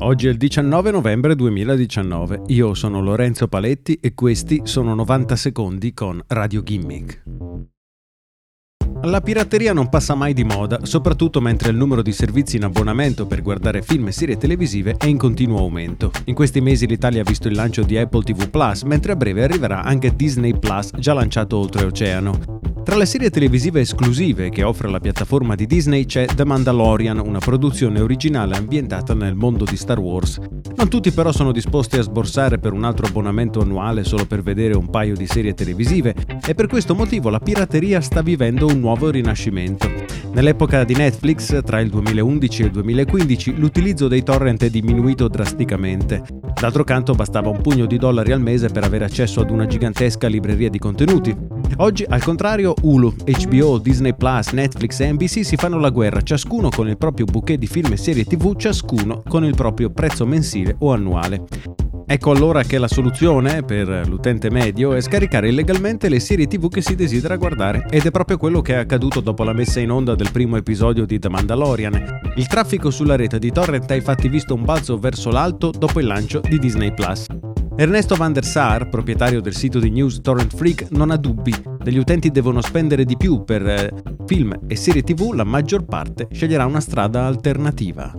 Oggi è il 19 novembre 2019, io sono Lorenzo Paletti e questi sono 90 secondi con Radio Gimmick. La pirateria non passa mai di moda, soprattutto mentre il numero di servizi in abbonamento per guardare film e serie televisive è in continuo aumento. In questi mesi l'Italia ha visto il lancio di Apple TV Plus, mentre a breve arriverà anche Disney Plus, già lanciato oltreoceano. Tra le serie televisive esclusive che offre la piattaforma di Disney c'è The Mandalorian, una produzione originale ambientata nel mondo di Star Wars. Non tutti però sono disposti a sborsare per un altro abbonamento annuale solo per vedere un paio di serie televisive e per questo motivo la pirateria sta vivendo un nuovo rinascimento. Nell'epoca di Netflix, tra il 2011 e il 2015, l'utilizzo dei torrent è diminuito drasticamente. D'altro canto bastava un pugno di dollari al mese per avere accesso ad una gigantesca libreria di contenuti. Oggi, al contrario, Hulu, HBO, Disney Plus, Netflix e NBC si fanno la guerra, ciascuno con il proprio bouquet di film e serie TV, ciascuno con il proprio prezzo mensile o annuale. Ecco allora che la soluzione per l'utente medio è scaricare illegalmente le serie TV che si desidera guardare ed è proprio quello che è accaduto dopo la messa in onda del primo episodio di The Mandalorian. Il traffico sulla rete di torrent ha infatti visto un balzo verso l'alto dopo il lancio di Disney Plus. Ernesto van der Sar, proprietario del sito di news Torrent Freak, non ha dubbi. Degli utenti devono spendere di più per eh, film e serie TV, la maggior parte sceglierà una strada alternativa.